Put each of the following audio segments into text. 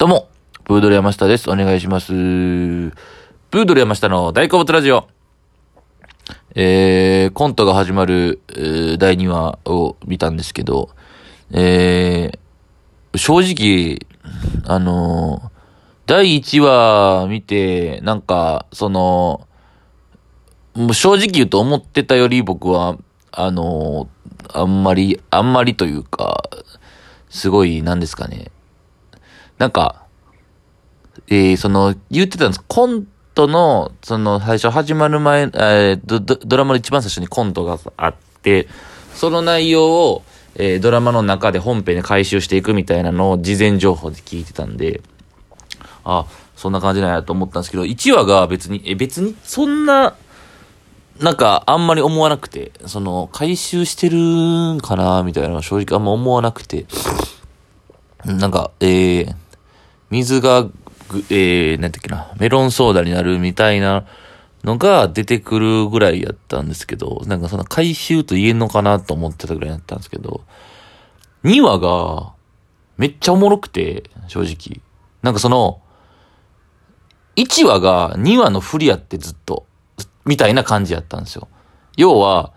どうも、プードル山下です。お願いします。プードル山下の大好物ラジオ。えー、コントが始まる、えー第2話を見たんですけど、えー、正直、あの第1話見て、なんか、その、もう正直言うと思ってたより僕は、あのあんまり、あんまりというか、すごい、なんですかね。なんか、えー、その、言ってたんです。コントの、その、最初始まる前、えードドラマの一番最初にコントがあって、その内容を、えードラマの中で本編で回収していくみたいなのを事前情報で聞いてたんで、あ、そんな感じなんやと思ったんですけど、1話が別に、え、別に、そんな、なんか、あんまり思わなくて、その、回収してるんかなみたいなのは正直あんま思わなくて、なんか、えー、水がぐ、えー、なんていうっけな、メロンソーダになるみたいなのが出てくるぐらいやったんですけど、なんかその回収と言えんのかなと思ってたぐらいだったんですけど、2話がめっちゃおもろくて、正直。なんかその、1話が2話の振りやってずっと、みたいな感じやったんですよ。要は、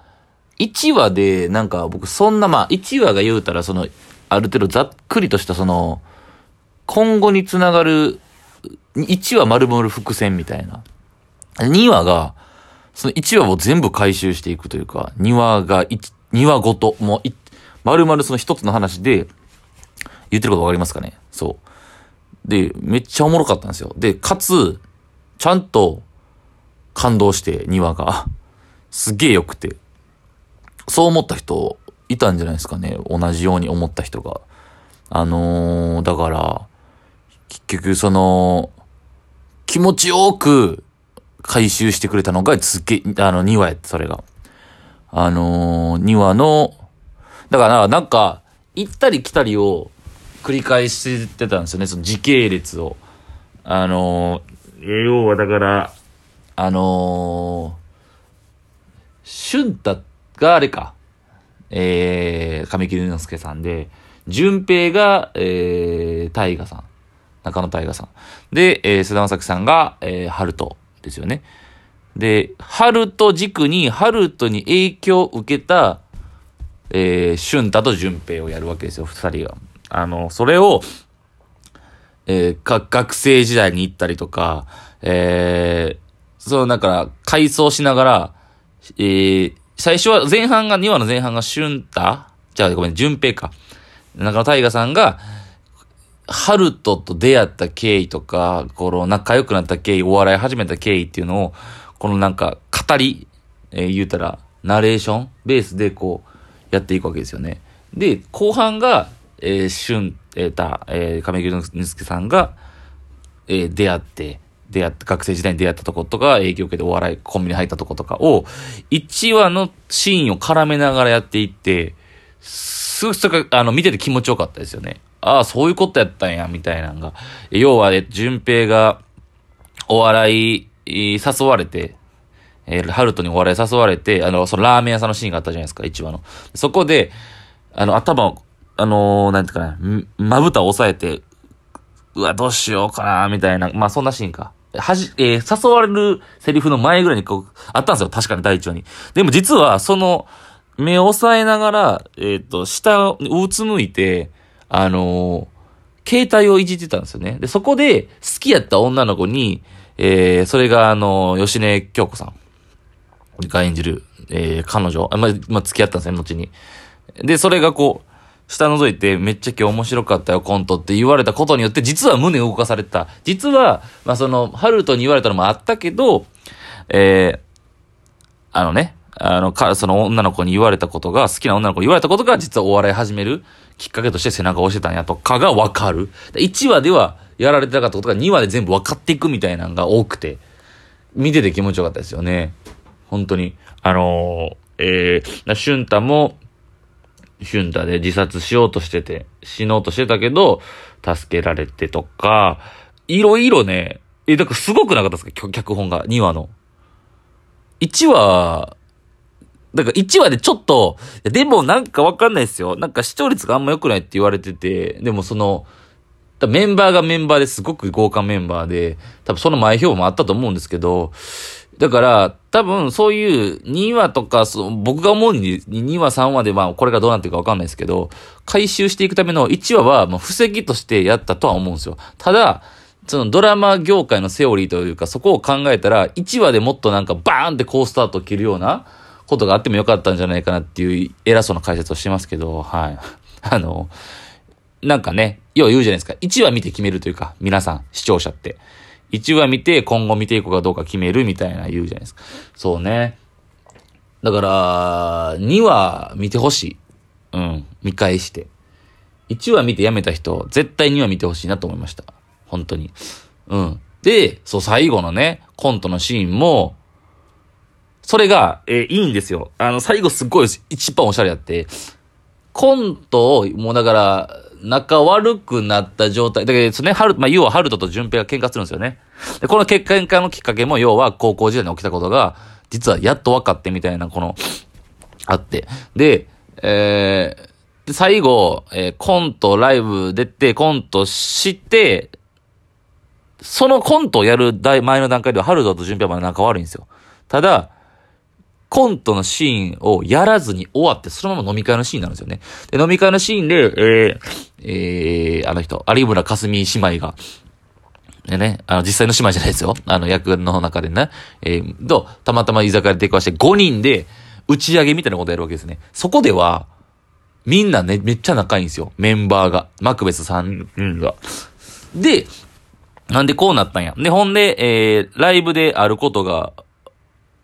1話で、なんか僕そんな、まあ、1話が言うたら、その、ある程度ざっくりとしたその、今後につながる、1話丸々伏線みたいな。2話が、その1話を全部回収していくというか、2話が、2話ごと、もう、丸々その一つの話で、言ってることわかりますかね？そう。で、めっちゃおもろかったんですよ。で、かつ、ちゃんと感動して、2話が。すげえ良くて。そう思った人、いたんじゃないですかね？同じように思った人が。あのー、だから、局その、気持ちよく回収してくれたのがすっげえ、あの、2話やって、それが。あのー、2話の、だからなんか、行ったり来たりを繰り返してたんですよね、その時系列を。あのー、要はだから、あのー、俊太があれか、えー、神木隆之介さんで、淳平が、えー、大河さん。中野大河さん。で、えー、菅田将暉さんが、えー、春人ですよね。で、春人軸に、春人に影響を受けた、えー、俊太と淳平をやるわけですよ、二人が。あの、それを、えー、か、学生時代に行ったりとか、えー、そう、だから、回想しながら、えー、最初は、前半が、2話の前半が俊太？じゃあ、ごめん、淳平か。中野大河さんが、ハルトと出会った経緯とか、この仲良くなった経緯、お笑い始めた経緯っていうのを、このなんか、語り、えー言うたら、ナレーションベースでこう、やっていくわけですよね。で、後半が、えー、春、えー、た、えー、亀木之助さんが、えー出会って、出会った、学生時代に出会ったとことか、影響を受けてお笑い、コンビニ入ったとことかを、1話のシーンを絡めながらやっていって、すぐそれが、あの、見てて気持ちよかったですよね。ああ、そういうことやったんや、みたいなのが。要は、ね、淳平が、お笑い、誘われて、えー、ハルトにお笑い誘われて、あの、そのラーメン屋さんのシーンがあったじゃないですか、1話の。そこで、あの、頭を、あのーなんていうかな、まぶたを押さえて、うわ、どうしようかな、みたいな、まあ、そんなシーンか。はじ、えー誘われるセリフの前ぐらいにこう、あったんですよ、確かに第一話に。でも実は、その、目を押さえながら、えっ、と、下をうつむいて、あの携帯をいじってたんですよね。で、そこで、好きやった女の子に、えー、それが、あの吉根京子さんが演じる、えー、彼女、あまあ、ま、付き合ったんですね、後に。で、それがこう、下覗いて、めっちゃ今日面白かったよ、コントって言われたことによって、実は胸動かされた。実は、まあ、その、ハルトに言われたのもあったけど、えー、あのね、あの、か、その女の子に言われたことが、好きな女の子に言われたことが、実はお笑い始めるきっかけとして背中を押してたんやとかがわかる。1話ではやられてなかったことが2話で全部分かっていくみたいなのが多くて、見てて気持ちよかったですよね。本当に。あのー、えー、シュンタも、シュンタで自殺しようとしてて、死のうとしてたけど、助けられてとか、いろいろね、え、だからすごくなかったですか？脚脚本が、2話の。1話、だから1話でちょっと、でもなんかわかんないですよ。なんか視聴率があんま良くないって言われてて、でもその、メンバーがメンバーですごく豪華メンバーで、多分その前評もあったと思うんですけど、だから、多分そういう2話とか、そ僕が思うに2話3話でまあこれがどうなってるかわかんないですけど、回収していくための1話はもう布石としてやったとは思うんですよ。ただ、そのドラマ業界のセオリーというかそこを考えたら1話でもっとなんかバーンってコースタートを切るようなことがあってもよかったんじゃないかなっていう偉そうな解説をしてますけど、はい。あの、なんかね、よう言うじゃないですか。1話見て決めるというか、皆さん、視聴者って。1話見て今後見ていくかどうか決めるみたいな言うじゃないですか。そうね。だから、2話見てほしい。うん。見返して。1話見てやめた人、絶対2話見てほしいなと思いました。本当に。うん。で、そう、最後のね、コントのシーンも、それが、えー、いいんですよ。あの、最後すっごい一番おしゃれやって、コントを、もうだから、仲悪くなった状態。だけど、ね、ハル、まあ、要はハルトと順平が喧嘩するんですよね。で、この喧嘩のきっかけも、要は高校時代に起きたことが、実はやっと分かってみたいな、この、あって。で、えー、で、最後、えー、コント、ライブ出て、コントして、そのコントをやる前の段階では、ハルトと順平はまだ仲悪いんですよ。ただ、コントのシーンをやらずに終わって、そのまま飲み会のシーンなんですよね。で、飲み会のシーンで、えー、えー、あの人、有村架純姉妹が、でね、あの、実際の姉妹じゃないですよ。あの、役の中でね。えー、と、たまたま居酒屋で出くわして5人で打ち上げみたいなことやるわけですね。そこでは、みんなね、めっちゃ仲いいんですよ。メンバーが。マクベス3人が。で、なんでこうなったんや。で、ほんで、えー、ライブであることが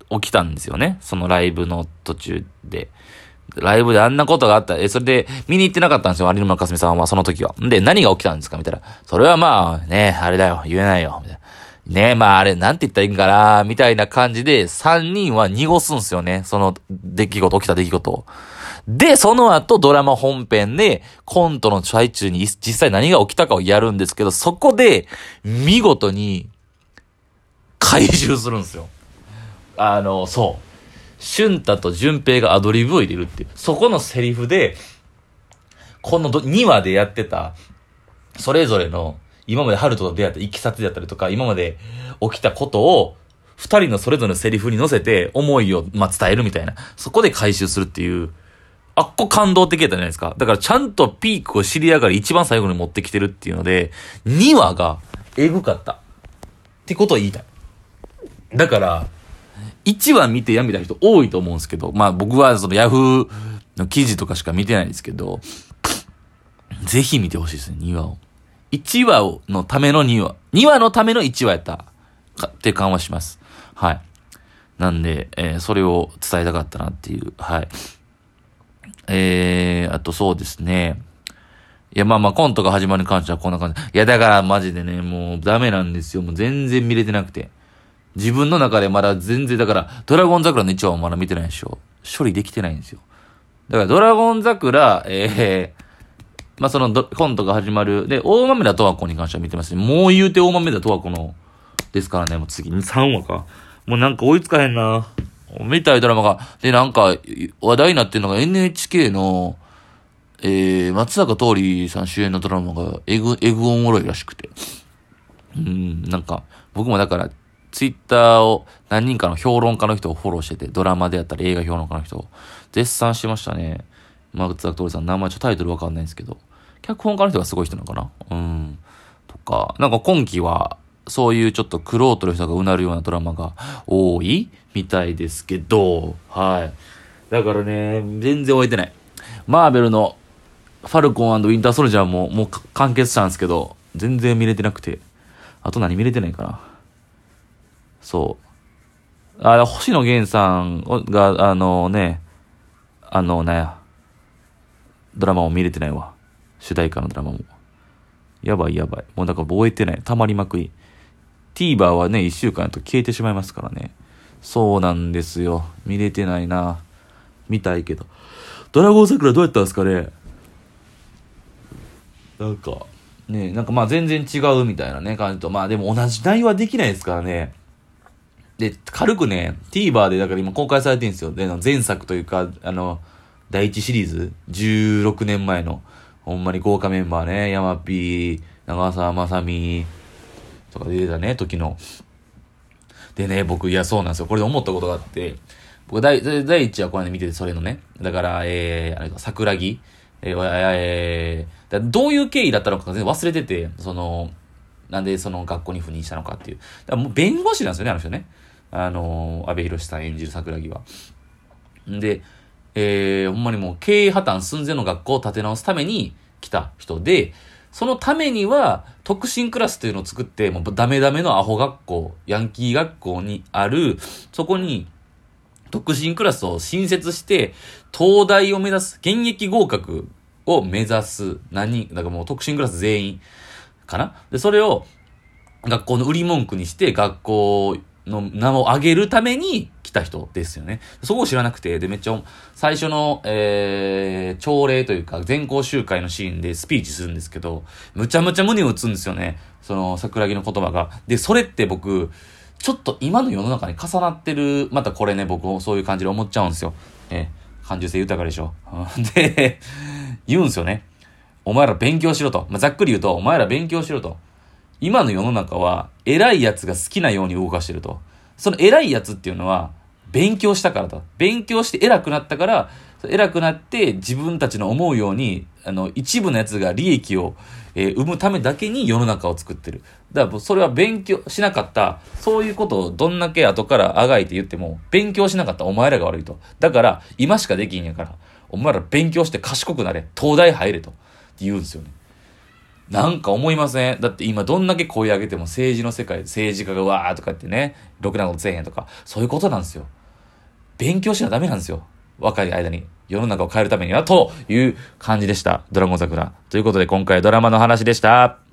起きたんですよね。そのライブの途中で。ライブであんなことがあった。え、それで見に行ってなかったんですよ。有沼かすみさんは、その時は。んで、何が起きたんですかみたいな。それはまあ、ね、あれだよ。言えないよ。みたいな。ねまああれ、なんて言ったらいいんかなみたいな感じで、3人は濁すんすよね。その出来事、起きた出来事を。で、その後ドラマ本編でコントの最中に実際何が起きたかをやるんですけど、そこで見事に回収するんですよ。あの、そう。俊太と淳平がアドリブを入れるっていう。そこのセリフで、この2話でやってた、それぞれの、今まで春と出会ったいきさつだったりとか、今まで起きたことを、二人のそれぞれのセリフに乗せて、思いを、まあ、伝えるみたいな。そこで回収するっていう、あっこ感動的やったじゃないですか。だからちゃんとピークを知り上がり一番最後に持ってきてるっていうので、2話がエグかった。ってことを言いたい。だから、1話見てやめた人多いと思うんですけど、まあ僕はそのヤフーの記事とかしか見てないですけど、ぜひ見てほしいですね、2話を。1話のための2話。2話のための1話やったかって感はします。はい。なんで、えー、それを伝えたかったなっていう、はい。えー、あとそうですね。いや、まあまあ、コントが始まるに関してはこんな感じ。いや、だからマジでね、もうダメなんですよ。もう全然見れてなくて。自分の中でまだ全然、だから、ドラゴン桜の1話もまだ見てないでしょ。処理できてないんですよ。だから、ドラゴン桜、ええー、まあ、そのコントが始まる。で、大豆田十和子に関しては見てますもう言うて大豆田十和子の、ですからね、もう次、3話か。もうなんか追いつかへんな。見たいドラマが。で、なんか、話題になってるのが NHK の、えー、松坂桃李さん主演のドラマが、えぐ、えぐおもろいらしくて。うん、なんか、僕もだから、ツイッターを何人かの評論家の人をフォローしてて、ドラマであったり映画評論家の人を絶賛してましたね。松坂桃李さん、名前ちょっとタイトルわかんないんですけど、脚本家の人がすごい人なのかな？うん。とか、なんか今期は、そういうちょっとクロートの人がうなるようなドラマが多いみたいですけど、はい。だからね、全然終えてない。マーベルのファルコンウィンターソルジャーももう完結したんですけど、全然見れてなくて。あと何見れてないかな？そう。あ、星野源さんが、あのね、あのね、ドラマも見れてないわ。主題歌のドラマも。やばいやばい。もうだから覚えてない。たまりまくり。TVer はね、一週間と消えてしまいますからね。そうなんですよ。見れてないな。見たいけど。ドラゴン桜どうやったんですかねなんか、ねなんかまあ全然違うみたいなね、感じと。まあでも同じ内容はできないですからね。で、軽くね、TVer でだから今公開されてるんですよ。で、前作というか、あの、第一シリーズ ?16 年前の、ほんまに豪華メンバーね、ヤマピー、長澤まさみとか出てたね、時の。でね、僕、いや、そうなんですよ。これで思ったことがあって、僕、第、第一話これで見てて、それのね。だから、えー、あれ、桜木えー、えー、どういう経緯だったのか全然忘れてて、その、なんでその学校に赴任したのかっていう。だからもう弁護士なんですよね、あの人ね。あのー、安部寛さん演じる桜木は。で、えー、ほんまにもう経営破綻寸前の学校を立て直すために来た人で、そのためには、特進クラスっていうのを作って、もうダメダメのアホ学校、ヤンキー学校にある、そこに、特進クラスを新設して、東大を目指す、現役合格を目指す、何人、だからもう特進クラス全員かな？で、それを、学校の売り文句にして、学校の名を上げるために来た人ですよね。そこを知らなくて、で、めっちゃ、最初の、えー、朝礼というか、全校集会のシーンでスピーチするんですけど、むちゃむちゃ胸を打つんですよね。その、桜木の言葉が。で、それって僕、ちょっと今の世の中に重なってる、またこれね、僕もそういう感じで思っちゃうんですよ。えー、感受性豊かでしょ。で、言うんですよね。お前ら勉強しろと。まあ、ざっくり言うと、お前ら勉強しろと。今の世の中は、偉い奴が好きなように動かしてると。その偉い奴っていうのは、勉強したからと。勉強して偉くなったから、偉くなって自分たちの思うように、あの、一部の奴が利益を、えー、生むためだけに世の中を作ってる。だから、それは勉強しなかった、そういうことをどんだけ後からあがいて言っても、勉強しなかったお前らが悪いと。だから、今しかできんやから、お前ら勉強して賢くなれ。東大入れと。って言うんですよね。なんか思いません？だって今どんだけ声上げても政治の世界、政治家がわーとか言ってね、ろくなことせえへんとか、そういうことなんですよ。勉強しなダメなんですよ。若い間に。世の中を変えるためには、という感じでした。ドラゴン桜。ということで今回ドラマの話でした。